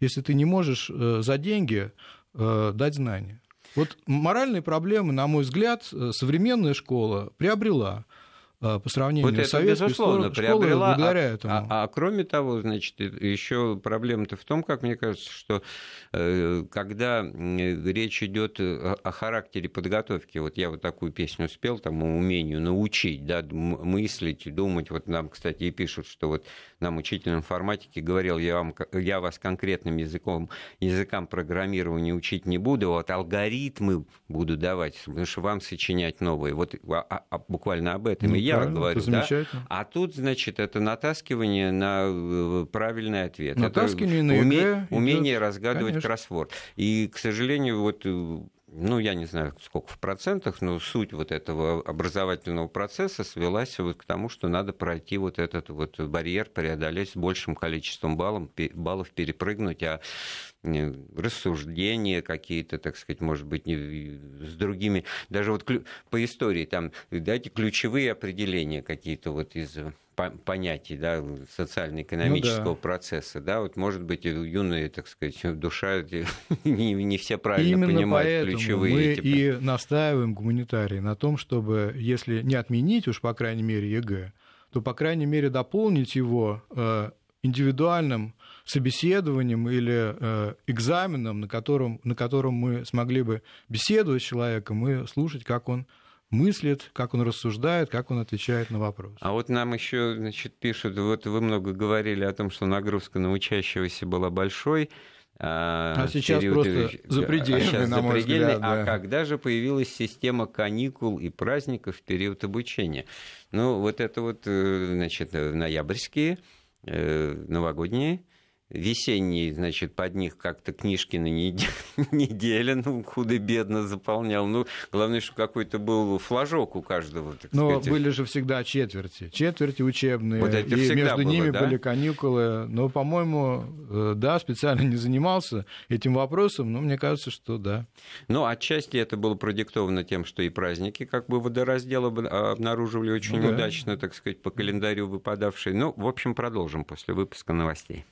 если ты не можешь э, за деньги э, дать знания. Вот моральные проблемы, на мой взгляд, э, современная школа приобрела. А, по сравнению вот с советской безусловно, школой, приобрела, благодаря а, этому. А, а кроме того, значит, еще проблема-то в том, как мне кажется, что э, когда речь идет о, о характере подготовки, вот я вот такую песню спел, там, умению научить, да, мыслить, думать, вот нам, кстати, и пишут, что вот нам учитель информатики говорил, я, вам, я вас конкретным языком, языкам программирования учить не буду, вот алгоритмы буду давать, потому что вам сочинять новые. Вот а, а, буквально об этом ну, и я говорю, да? А тут, значит, это натаскивание на э, правильный ответ. Натаскивание это на уме... ЕГЭ умение разгадывать Конечно. кроссворд. И, к сожалению, вот э, ну, я не знаю, сколько в процентах, но суть вот этого образовательного процесса свелась вот к тому, что надо пройти вот этот вот барьер, преодолеть с большим количеством баллов, баллов перепрыгнуть, а рассуждения какие-то, так сказать, может быть, с другими, даже вот по истории там дайте ключевые определения какие-то вот из понятий да, социально-экономического ну, да. процесса. Да, вот, может быть, юные, так сказать, <laughs> душа <laughs> не, не все правильно Именно понимают ключевые. Мы эти... и настаиваем гуманитарии на том, чтобы, если не отменить уж, по крайней мере, ЕГЭ, то, по крайней мере, дополнить его э, индивидуальным собеседованием или э, экзаменом, на котором, на котором мы смогли бы беседовать с человеком и слушать, как он мыслит, как он рассуждает, как он отвечает на вопрос. А вот нам еще значит, пишут, вот вы много говорили о том, что нагрузка на учащегося была большой, а, а сейчас период, просто запредельный, а сейчас на мой взгляд. Да. А когда же появилась система каникул и праздников в период обучения? Ну, вот это вот, э, значит, ноябрьские, э, новогодние, весенний, значит, под них как-то книжки на <laughs> неделю, ну, худо-бедно заполнял. Ну, главное, что какой-то был флажок у каждого, так Но сказать. были же всегда четверти, четверти учебные, вот это и между было, ними да? были каникулы. Но, по-моему, э, да, специально <laughs> не занимался этим вопросом, но мне кажется, что да. Ну, отчасти это было продиктовано тем, что и праздники как бы водораздела обнаруживали очень ну, удачно, так сказать, по календарю выпадавшие. Ну, в общем, продолжим после выпуска новостей.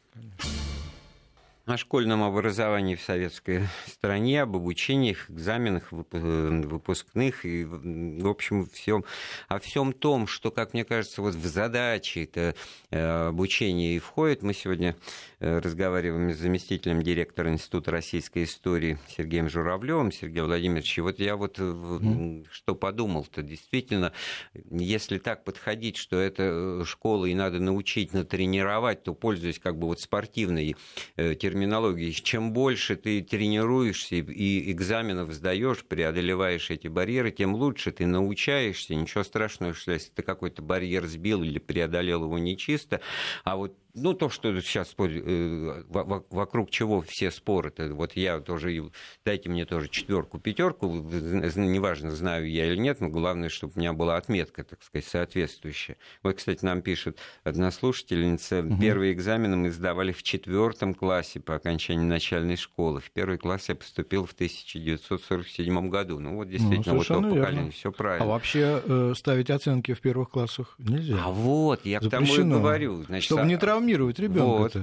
О школьном образовании в советской стране, об обучениях, экзаменах, выпускных и, в общем, всем, о всем том, что, как мне кажется, вот в задачи это э, обучение и входит. Мы сегодня э, разговариваем с заместителем директора Института российской истории Сергеем Журавлевым. Сергей Владимирович, вот я вот mm. что подумал-то, действительно, если так подходить, что это школа и надо научить, натренировать, то, пользуясь как бы вот спортивной терминологией, чем больше ты тренируешься и экзаменов сдаешь, преодолеваешь эти барьеры, тем лучше ты научаешься. Ничего страшного, что если ты какой-то барьер сбил или преодолел его нечисто, а вот ну, то, что сейчас э, вокруг чего все споры, -то, вот я тоже, дайте мне тоже четверку, пятерку, неважно, знаю я или нет, но главное, чтобы у меня была отметка, так сказать, соответствующая. Вот, кстати, нам пишет одна слушательница, угу. первые экзамены мы сдавали в четвертом классе по окончании начальной школы. В первый класс я поступил в 1947 году. Ну, вот действительно, ну, вот то поколение, все правильно. А вообще э, ставить оценки в первых классах нельзя. А вот, я Запрещено. к тому и говорю. Значит, Чтобы не травмировать травмировать ребенка. Вот.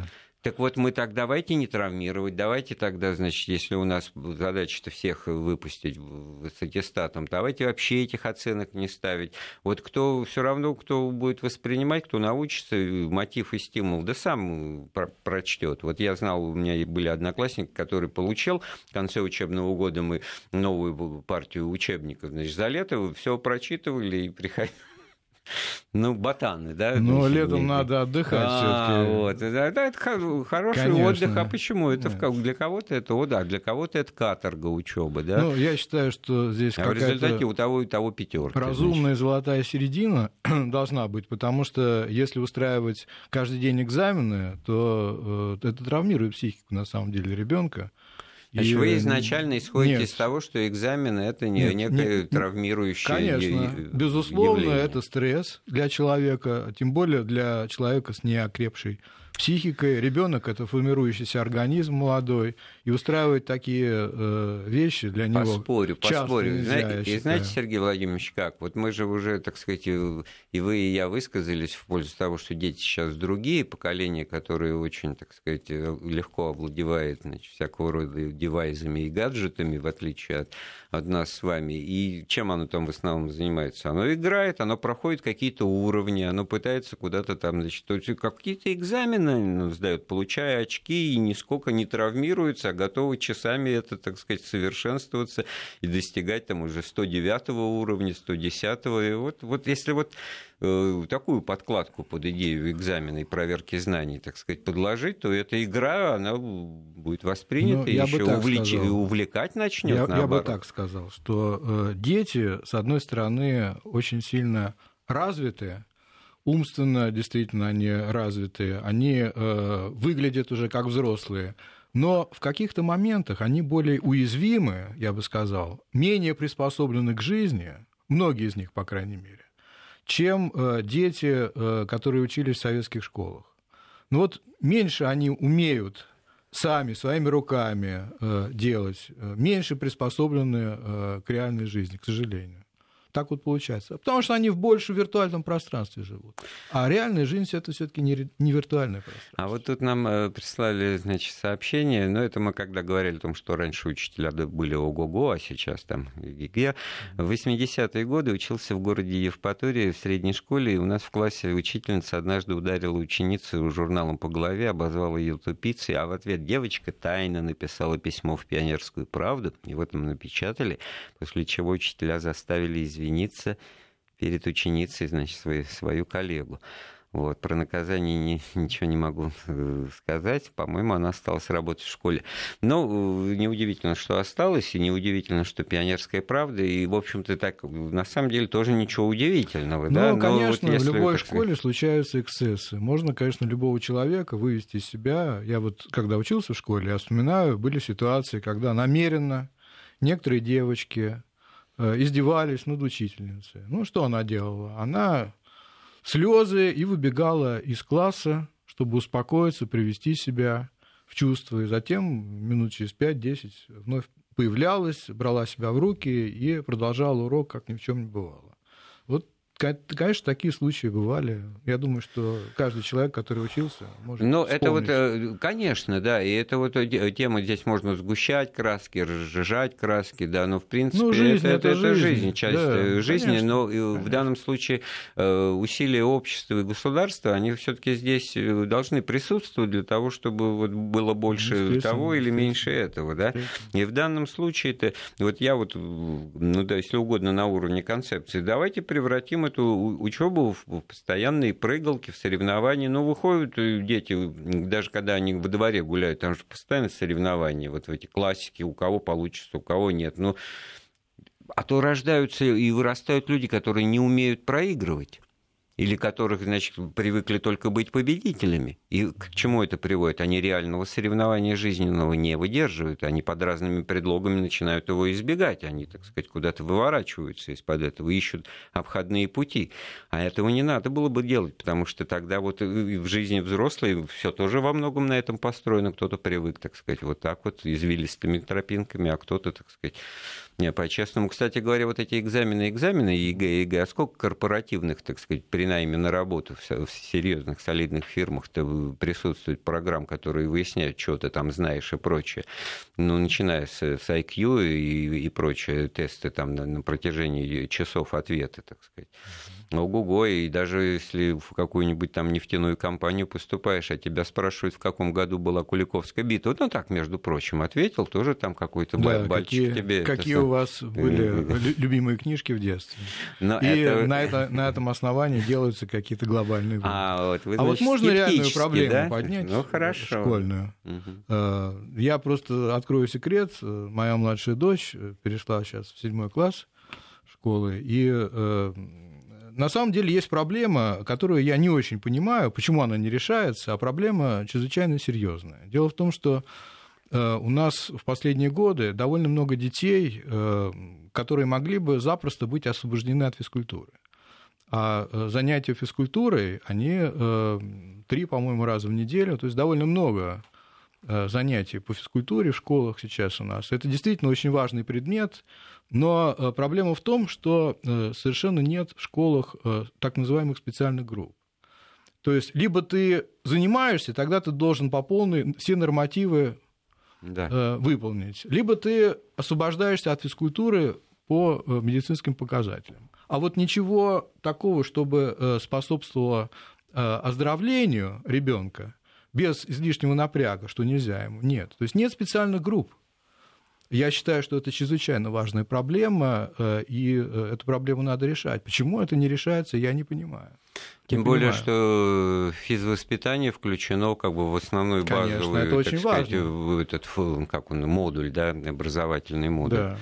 Так вот, мы так давайте не травмировать, давайте тогда, значит, если у нас задача-то всех выпустить с аттестатом, давайте вообще этих оценок не ставить. Вот кто все равно, кто будет воспринимать, кто научится, мотив и стимул, да сам прочтет. Вот я знал, у меня были одноклассники, который получил в конце учебного года мы новую партию учебников, значит, за лето все прочитывали и приходили ну, ботаны, да? Ну, летом не... надо отдыхать а, вот. Да, да, это хороший Конечно. отдых. А почему? Это в, для кого-то это, о, да, для кого-то это каторга учебы, да? Ну, я считаю, что здесь а в результате у того и того пятерка. Разумная значит. золотая середина <clears throat> должна быть, потому что если устраивать каждый день экзамены, то э, это травмирует психику, на самом деле, ребенка. Значит, и... вы изначально исходите нет. из того, что экзамены это не нет, некое нет, травмирующее Конечно, безусловно, явление. это стресс для человека, тем более для человека с неокрепшей психикой. Ребенок это формирующийся организм молодой, и устраивать такие э, вещи для него поспорю, поспорю. Нельзя, и знаете, Сергей Владимирович, как? Вот мы же уже, так сказать, и вы, и я высказались в пользу того, что дети сейчас другие поколения, которые очень, так сказать, легко овладевают значит, всякого рода девайсами и гаджетами, в отличие от, от нас с вами. И чем оно там в основном занимается? Оно играет, оно проходит какие-то уровни, оно пытается куда-то там, значит, какие-то экзамены сдает, получая очки и нисколько не травмируется, а готовы часами это, так сказать, совершенствоваться и достигать там уже 109 уровня, 110. И вот, вот если вот э, такую подкладку под идею экзамена и проверки знаний, так сказать, подложить, то эта игра, она будет воспринята, ну, еще увлеч... увлекать начнет. Я, я бы так сказал, что э, дети, с одной стороны, очень сильно развитые, умственно действительно они развитые, они э, выглядят уже как взрослые, но в каких-то моментах они более уязвимы, я бы сказал, менее приспособлены к жизни, многие из них, по крайней мере, чем э, дети, э, которые учились в советских школах. Но вот меньше они умеют сами, своими руками э, делать, меньше приспособлены к реальной жизни, к сожалению. Так вот получается. Потому что они в больше виртуальном пространстве живут. А реальная жизнь это все-таки не, не виртуальное пространство. А вот тут нам э, прислали, значит, сообщение. Но это мы когда говорили о том, что раньше учителя были ого-го, а сейчас там ГИГ. В 80-е годы учился в городе Евпатории в средней школе, и у нас в классе учительница однажды ударила ученицу журналом по голове, обозвала ее тупицей, а в ответ девочка тайно написала письмо в пионерскую правду, и вот мы напечатали, после чего учителя заставили извиниться извиниться перед ученицей, значит, свою, свою коллегу. Вот. Про наказание не, <laughs> ничего не могу э, сказать. По-моему, она осталась работать в школе. Но э, неудивительно, что осталось, и неудивительно, что пионерская правда. И, в общем-то, так, на самом деле, тоже ничего удивительного. Ну, да? конечно, вот если, в любой школе случаются эксцессы. Можно, конечно, любого человека вывести из себя. Я вот, когда учился в школе, я вспоминаю, были ситуации, когда намеренно некоторые девочки издевались над учительницей. Ну, что она делала? Она слезы и выбегала из класса, чтобы успокоиться, привести себя в чувство. И затем минут через 5-10 вновь появлялась, брала себя в руки и продолжала урок, как ни в чем не бывало. Конечно, такие случаи бывали. Я думаю, что каждый человек, который учился, может Ну, это вот, э, конечно, да, и это вот э, тема, здесь можно сгущать краски, разжижать краски, да, но в принципе ну, жизнь, это, это, это жизнь, жизнь часть да, э, жизни, конечно, но конечно. в данном случае усилия общества и государства, они все-таки здесь должны присутствовать для того, чтобы вот было больше того или меньше этого, да. И в данном случае это, вот я вот, ну да, если угодно, на уровне концепции, давайте превратим эту учебу в постоянные прыгалки, в соревнования. Ну, выходят дети, даже когда они во дворе гуляют, там же постоянно соревнования, вот в эти классики, у кого получится, у кого нет. Ну, а то рождаются и вырастают люди, которые не умеют проигрывать или которых, значит, привыкли только быть победителями. И к чему это приводит? Они реального соревнования жизненного не выдерживают, они под разными предлогами начинают его избегать, они, так сказать, куда-то выворачиваются из-под этого, ищут обходные пути. А этого не надо было бы делать, потому что тогда вот в жизни взрослой все тоже во многом на этом построено. Кто-то привык, так сказать, вот так вот извилистыми тропинками, а кто-то, так сказать, не, по-честному. Кстати говоря, вот эти экзамены, экзамены ЕГЭ, ЕГЭ, а сколько корпоративных, так сказать, при найме на работу в серьезных, солидных фирмах-то присутствует программ, которые выясняют, что ты там знаешь и прочее. Ну, начиная с, с IQ и, и прочие тесты там на, на протяжении часов ответы, так сказать. Ого-го, и даже если в какую-нибудь там нефтяную компанию поступаешь, а тебя спрашивают, в каком году была Куликовская битва, ну так, между прочим, ответил, тоже там какой-то да, бальчик какие, тебе. Какие это... у вас <laughs> были любимые книжки в детстве? Но и это... На, это, на этом основании делаются какие-то глобальные выводы. А вот, вы, а вот можно реальную проблему да? поднять? Ну, хорошо. Школьную. Угу. Я просто открою секрет. Моя младшая дочь перешла сейчас в седьмой класс школы, и э, на самом деле есть проблема, которую я не очень понимаю, почему она не решается, а проблема чрезвычайно серьезная. Дело в том, что э, у нас в последние годы довольно много детей, э, которые могли бы запросто быть освобождены от физкультуры. А э, занятия физкультурой, они три, по-моему, раза в неделю, то есть довольно много занятий по физкультуре в школах сейчас у нас. Это действительно очень важный предмет, но проблема в том, что совершенно нет в школах так называемых специальных групп. То есть либо ты занимаешься, тогда ты должен по полной все нормативы да. выполнить, либо ты освобождаешься от физкультуры по медицинским показателям. А вот ничего такого, чтобы э, способствовало э, оздоровлению ребенка без излишнего напряга, что нельзя ему, нет. То есть нет специальных групп. Я считаю, что это чрезвычайно важная проблема, э, и эту проблему надо решать. Почему это не решается, я не понимаю. Тем не более, понимаю. что физвоспитание включено как бы в основной Конечно, базовый, это очень сказать, важно. этот как он, модуль, да, образовательный модуль. Да.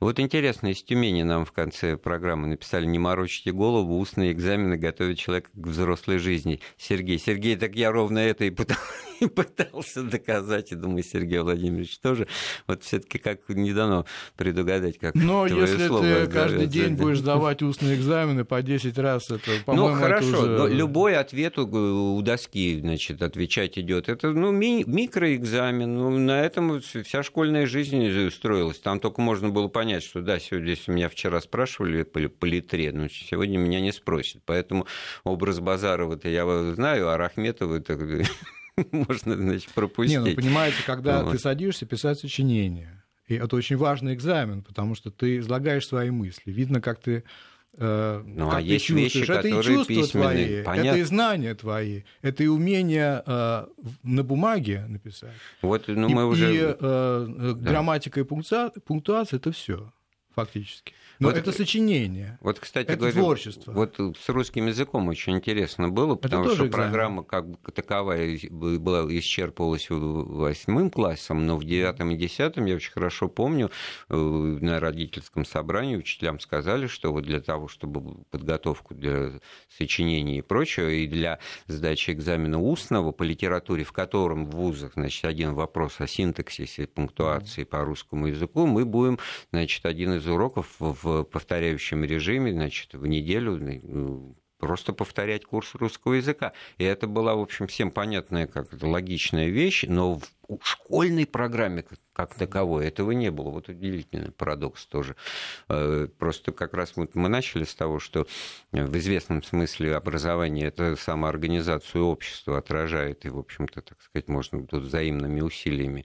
Вот интересно, из Тюмени нам в конце программы написали «Не морочите голову, устные экзамены готовят человека к взрослой жизни». Сергей, Сергей, так я ровно это и <laughs> пытался доказать, и думаю, Сергей Владимирович тоже. Вот все таки как не дано предугадать, как Но если ты каждый день будешь сдавать устные экзамены по 10 раз, это, Ну, по-моему, это хорошо, уже- но любой ответ у, у доски, значит, отвечать идет. Это, ну, ми- микроэкзамен. Ну, на этом вся школьная жизнь строилась. Там только можно было понять, что да, сегодня здесь меня вчера спрашивали по, по литре, но сегодня меня не спросят. Поэтому образ Базарова-то я знаю, а Рахметова так, <laughs> можно, значит, пропустить. Не, ну понимаете, когда Вот. ты садишься писать сочинение, и это очень важный экзамен, потому что ты излагаешь свои мысли. Видно, как ты Ну, как а ты есть вещи, чувствуешь. это и чувства письменные, твои, понятно. это и знания твои, это и умение э, на бумаге написать. Вот, ну, и мы уже... и, э, э, грамматика и пункца- пунктуация это все фактически. Но Вот- это сочинение. Вот, кстати Это говоря, творчество. вот с русским языком очень интересно было, потому что экзамен. программа как таковая была исчерпывалась в- восьмым классом, но в девятом и десятом, я очень хорошо помню, э, на родительском собрании учителям сказали, что вот для того, чтобы подготовку для сочинений и прочего, и для сдачи экзамена устного по литературе, в котором в вузах, значит, один вопрос о синтаксисе, пунктуации по русскому языку, мы будем, значит, один из уроков в повторяющем режиме, значит, в неделю ну, просто повторять курс русского языка. И это была, в общем, всем понятная, как это, логичная вещь, но в школьной программе как, таковой этого не было. Вот удивительный парадокс тоже. Э, Просто как раз мы начали с того, что в известном смысле образование это самоорганизацию общества отражает, и, в общем-то, так сказать, можно тут взаимными усилиями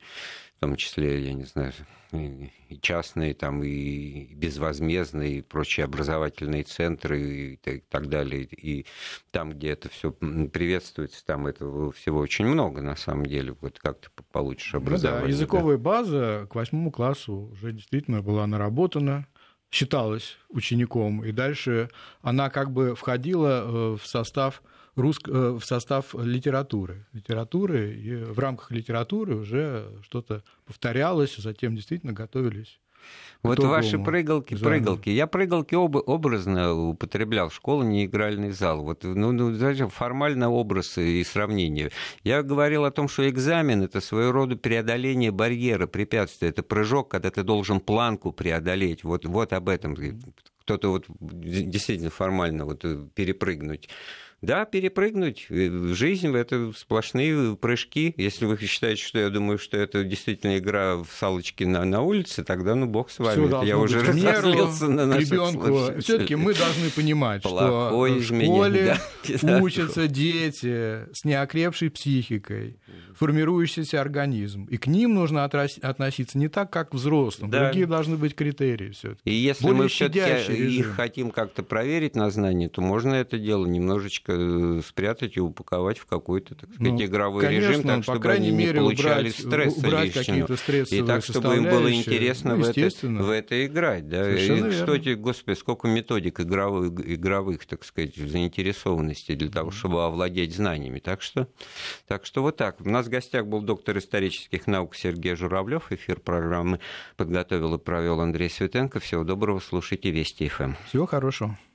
в том числе, я не знаю, и частные, там, и безвозмездные, и прочие образовательные центры и так- далее. И там, где это все приветствуется, там этого всего очень много, на самом деле. Вот как ты получишь Ну да, образование. да. языковая база к восьмому классу уже действительно была наработана, считалась учеником, и дальше она как бы входила э, в состав русск... э, в состав литературы. Литературы, и в рамках литературы уже что-то повторялось, затем действительно готовились. Вот ваши прыгалки, экзамену. прыгалки. Я прыгалки об- образно употреблял. Школа не игральный зал. Вот, ну, ну, знаете, формально образ и сравнение. Я говорил о том, что экзамен это своего рода преодоление барьера, препятствия. Это прыжок, когда ты должен планку преодолеть. Вот, вот об этом. Кто-то вот действительно формально вот э, перепрыгнуть. Да, перепрыгнуть. Э, Жизнь — это сплошные прыжки. Если вы считаете, что я думаю, что это действительно игра в салочки на, на улице, тогда ну бог с вами. Всё я уже разозлился на наших ребенку. слушателей. Все-таки мы должны понимать, Плохой что в меня, школе <laughs> да. учатся дети с неокрепшей психикой, формирующийся организм. И к ним нужно относиться не так, как к взрослым. Да. Другие должны быть критерии все-таки. И если Более мы все-таки щадящий их хотим как-то проверить на знание, то можно это дело немножечко спрятать и упаковать в какой-то, так сказать, Ну, игровой конечно, режим, так по чтобы крайней они не мере, получали убрать, стресса убрать лишнего. И так, чтобы им было интересно Ну, в, это, в это играть. Да? Совершенно и, верно. кстати, господи, сколько методик игровых, игровых, так сказать, заинтересованности для того, чтобы овладеть знаниями. Так что, так что вот так. У нас в гостях был доктор исторических наук Сергей Журавлев. Эфир программы подготовил и провел Андрей Светенко. Всего доброго, слушайте Вести ФМ. Всего хорошего.